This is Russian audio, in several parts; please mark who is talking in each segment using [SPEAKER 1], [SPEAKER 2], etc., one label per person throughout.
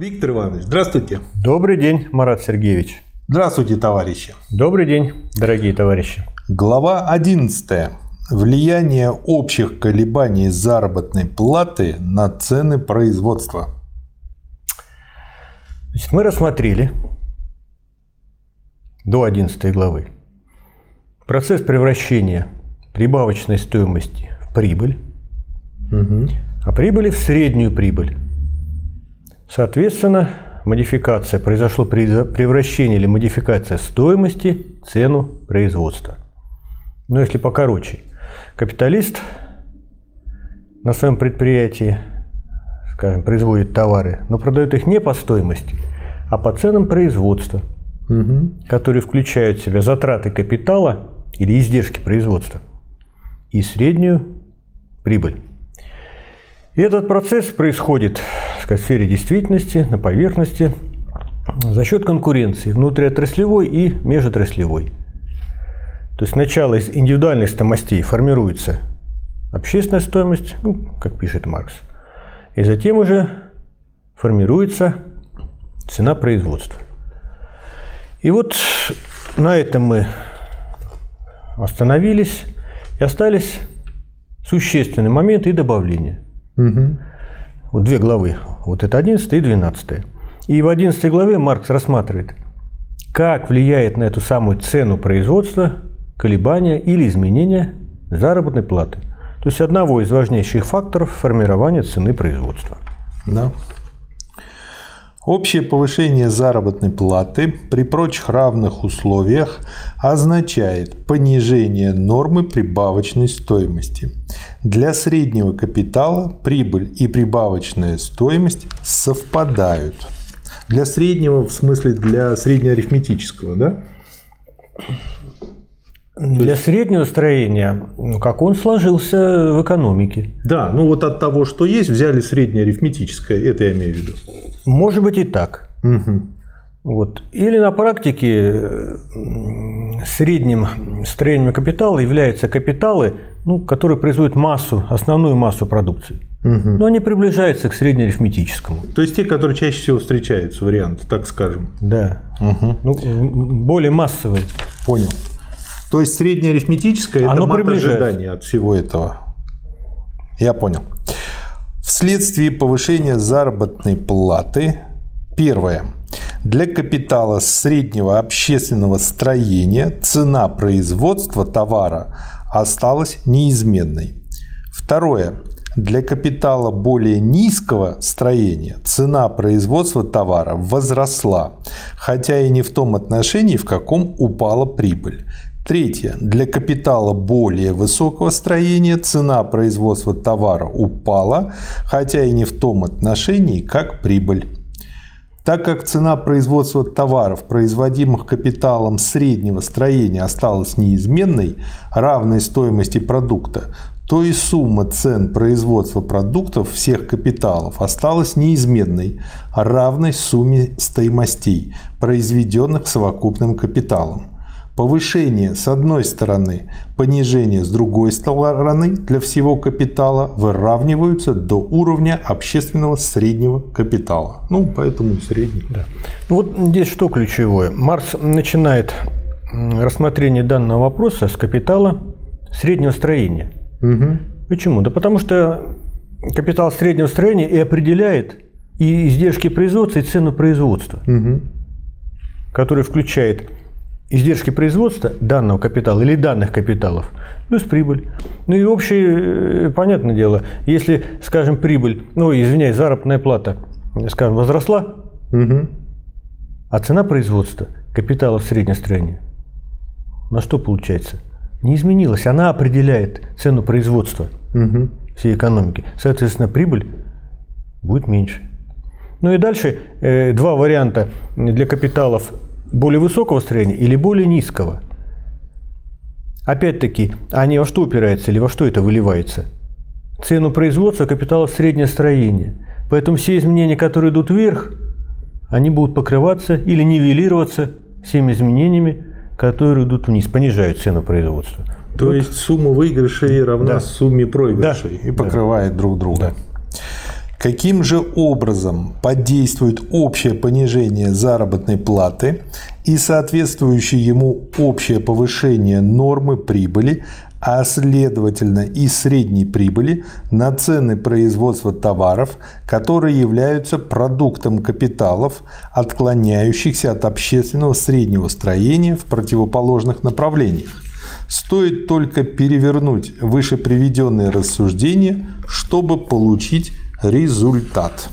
[SPEAKER 1] Виктор Иванович, здравствуйте.
[SPEAKER 2] Добрый день, Марат Сергеевич.
[SPEAKER 1] Здравствуйте, товарищи.
[SPEAKER 2] Добрый день, дорогие товарищи.
[SPEAKER 1] Глава 11. Влияние общих колебаний заработной платы на цены производства.
[SPEAKER 2] Значит, мы рассмотрели до 11 главы процесс превращения прибавочной стоимости в прибыль, угу. а прибыли в среднюю прибыль. Соответственно, модификация, произошло превращение или модификация стоимости в цену производства. Но если покороче, капиталист на своем предприятии, скажем, производит товары, но продает их не по стоимости, а по ценам производства, угу. которые включают в себя затраты капитала или издержки производства и среднюю прибыль. И этот процесс происходит в сфере действительности, на поверхности, за счет конкуренции внутриотраслевой и межотраслевой. То есть сначала из индивидуальных стоимостей формируется общественная стоимость, ну, как пишет Маркс, и затем уже формируется цена производства. И вот на этом мы остановились и остались существенные моменты и добавления – Угу. Вот две главы. Вот это 11 и 12. И в 11 главе Маркс рассматривает, как влияет на эту самую цену производства колебания или изменения заработной платы. То есть одного из важнейших факторов формирования цены производства.
[SPEAKER 1] Да. Общее повышение заработной платы при прочих равных условиях означает понижение нормы прибавочной стоимости. Для среднего капитала прибыль и прибавочная стоимость совпадают. Для среднего, в смысле для среднеарифметического, да?
[SPEAKER 2] Для среднего строения, ну, как он сложился в экономике.
[SPEAKER 1] Да, ну вот от того, что есть, взяли среднее арифметическое, это я имею в виду.
[SPEAKER 2] Может быть и так. Угу. Вот. Или на практике средним строением капитала являются капиталы, ну, которые производят массу, основную массу продукции. Угу. Но они приближаются к среднеарифметическому.
[SPEAKER 1] То есть те, которые чаще всего встречаются, вариант, так скажем.
[SPEAKER 2] Да. Угу. Ну, более массовые.
[SPEAKER 1] Понял. То есть среднеарифметическое – это мат ожидания от всего этого. Я понял. Вследствие повышения заработной платы, первое, для капитала среднего общественного строения цена производства товара осталась неизменной. Второе. Для капитала более низкого строения цена производства товара возросла, хотя и не в том отношении, в каком упала прибыль. Третье. Для капитала более высокого строения цена производства товара упала, хотя и не в том отношении, как прибыль. Так как цена производства товаров, производимых капиталом среднего строения, осталась неизменной, равной стоимости продукта, то и сумма цен производства продуктов всех капиталов осталась неизменной, равной сумме стоимостей, произведенных совокупным капиталом. Повышение с одной стороны, понижение с другой стороны для всего капитала выравниваются до уровня общественного среднего капитала. Ну, поэтому средний. Да.
[SPEAKER 2] Ну, вот здесь что ключевое. Марс начинает рассмотрение данного вопроса с капитала среднего строения. Угу. Почему? Да потому что капитал среднего строения и определяет и издержки производства, и цену производства, угу. который включает издержки производства данного капитала или данных капиталов плюс прибыль. Ну и общее, э, понятное дело, если, скажем, прибыль, ну, извиняюсь, заработная плата, скажем, возросла, угу. а цена производства капитала в средней стране, на что получается? Не изменилась. Она определяет цену производства угу. всей экономики. Соответственно, прибыль будет меньше. Ну и дальше э, два варианта для капиталов более высокого строения или более низкого. Опять-таки, они во что упираются или во что это выливается? Цену производства капитала в среднее строение. Поэтому все изменения, которые идут вверх, они будут покрываться или нивелироваться всеми изменениями, которые идут вниз, понижают цену производства.
[SPEAKER 1] То вот. есть сумма выигрышей равна да. сумме проигрышей да. и покрывает да. друг друга. Да. Каким же образом подействует общее понижение заработной платы и соответствующее ему общее повышение нормы прибыли, а следовательно и средней прибыли на цены производства товаров, которые являются продуктом капиталов, отклоняющихся от общественного среднего строения в противоположных направлениях. Стоит только перевернуть выше приведенные рассуждения, чтобы получить результат.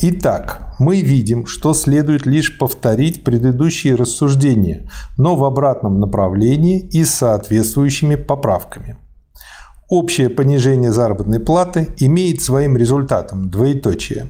[SPEAKER 1] Итак, мы видим, что следует лишь повторить предыдущие рассуждения, но в обратном направлении и с соответствующими поправками. Общее понижение заработной платы имеет своим результатом двоеточие.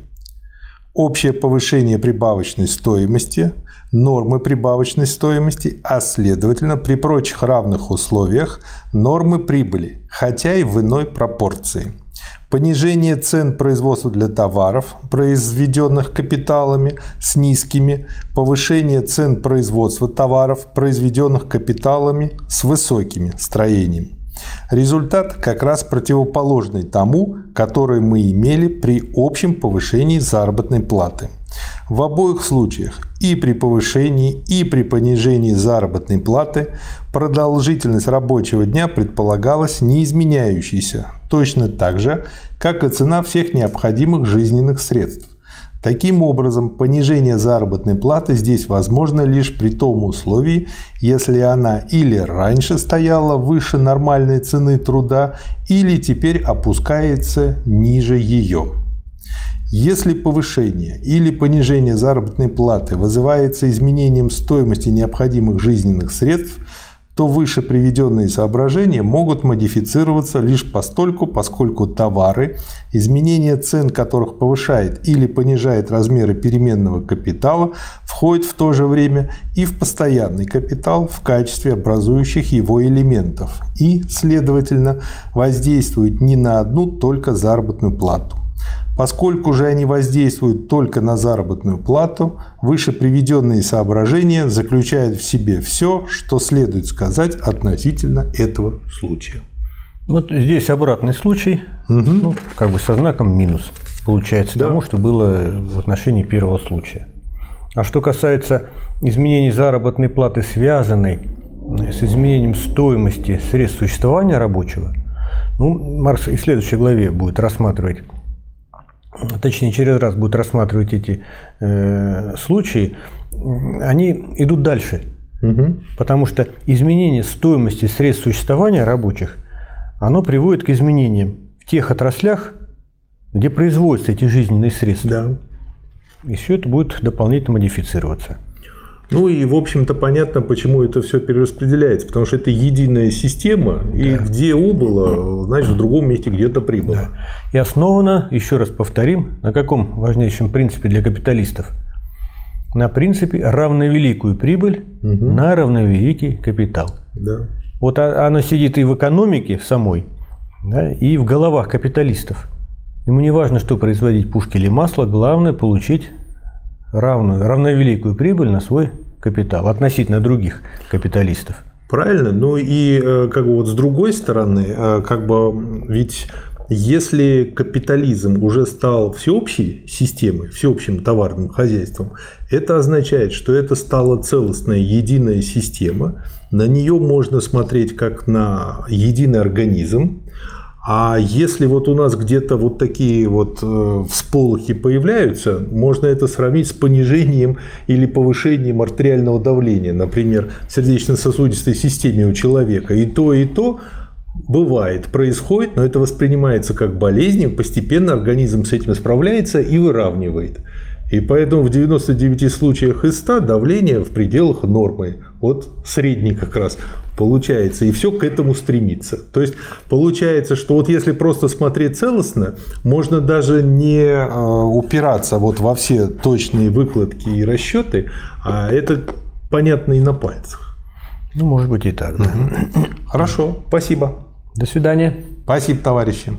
[SPEAKER 1] Общее повышение прибавочной стоимости, нормы прибавочной стоимости, а следовательно при прочих равных условиях нормы прибыли, хотя и в иной пропорции – понижение цен производства для товаров, произведенных капиталами с низкими, повышение цен производства товаров, произведенных капиталами с высокими строениями. Результат как раз противоположный тому, который мы имели при общем повышении заработной платы. В обоих случаях, и при повышении, и при понижении заработной платы, продолжительность рабочего дня предполагалась не изменяющейся, точно так же, как и цена всех необходимых жизненных средств. Таким образом, понижение заработной платы здесь возможно лишь при том условии, если она или раньше стояла выше нормальной цены труда, или теперь опускается ниже ее. Если повышение или понижение заработной платы вызывается изменением стоимости необходимых жизненных средств, то выше приведенные соображения могут модифицироваться лишь постольку, поскольку товары, изменение цен которых повышает или понижает размеры переменного капитала, входят в то же время и в постоянный капитал в качестве образующих его элементов и, следовательно, воздействуют не на одну только заработную плату. Поскольку же они воздействуют только на заработную плату, выше приведенные соображения заключают в себе все, что следует сказать относительно этого случая.
[SPEAKER 2] Вот здесь обратный случай, угу. ну, как бы со знаком минус, получается, да. тому, что было в отношении первого случая. А что касается изменений заработной платы, связанной с изменением стоимости средств существования рабочего, ну, Маркс и в следующей главе будет рассматривать точнее через раз будут рассматривать эти э, случаи, они идут дальше. Угу. Потому что изменение стоимости средств существования рабочих, оно приводит к изменениям в тех отраслях, где производятся эти жизненные средства. Да. И все это будет дополнительно модифицироваться.
[SPEAKER 1] Ну и, в общем-то, понятно, почему это все перераспределяется. Потому что это единая система, да. и где убыло, значит, в другом месте где-то прибыло. Да.
[SPEAKER 2] И основано, еще раз повторим, на каком важнейшем принципе для капиталистов? На принципе равновеликую прибыль угу. на равновеликий капитал. Да. Вот оно сидит и в экономике самой, да, и в головах капиталистов. Ему не важно, что производить пушки или масло, главное получить равную, равновеликую прибыль на свой капитал относительно других капиталистов.
[SPEAKER 1] Правильно. Ну и э, как бы вот с другой стороны, э, как бы ведь если капитализм уже стал всеобщей системой, всеобщим товарным хозяйством, это означает, что это стала целостная единая система. На нее можно смотреть как на единый организм, а если вот у нас где-то вот такие вот э, всполохи появляются, можно это сравнить с понижением или повышением артериального давления, например, в сердечно-сосудистой системе у человека. И то, и то бывает, происходит, но это воспринимается как болезнь, постепенно организм с этим справляется и выравнивает. И поэтому в 99 случаях из 100 давление в пределах нормы. Вот средний как раз получается, и все к этому стремится. То есть получается, что вот если просто смотреть целостно, можно даже не а, упираться вот во все точные выкладки и расчеты, а это понятно и на пальцах.
[SPEAKER 2] Ну, может быть и так. Да.
[SPEAKER 1] Хорошо, спасибо.
[SPEAKER 2] До свидания.
[SPEAKER 1] Спасибо, товарищи.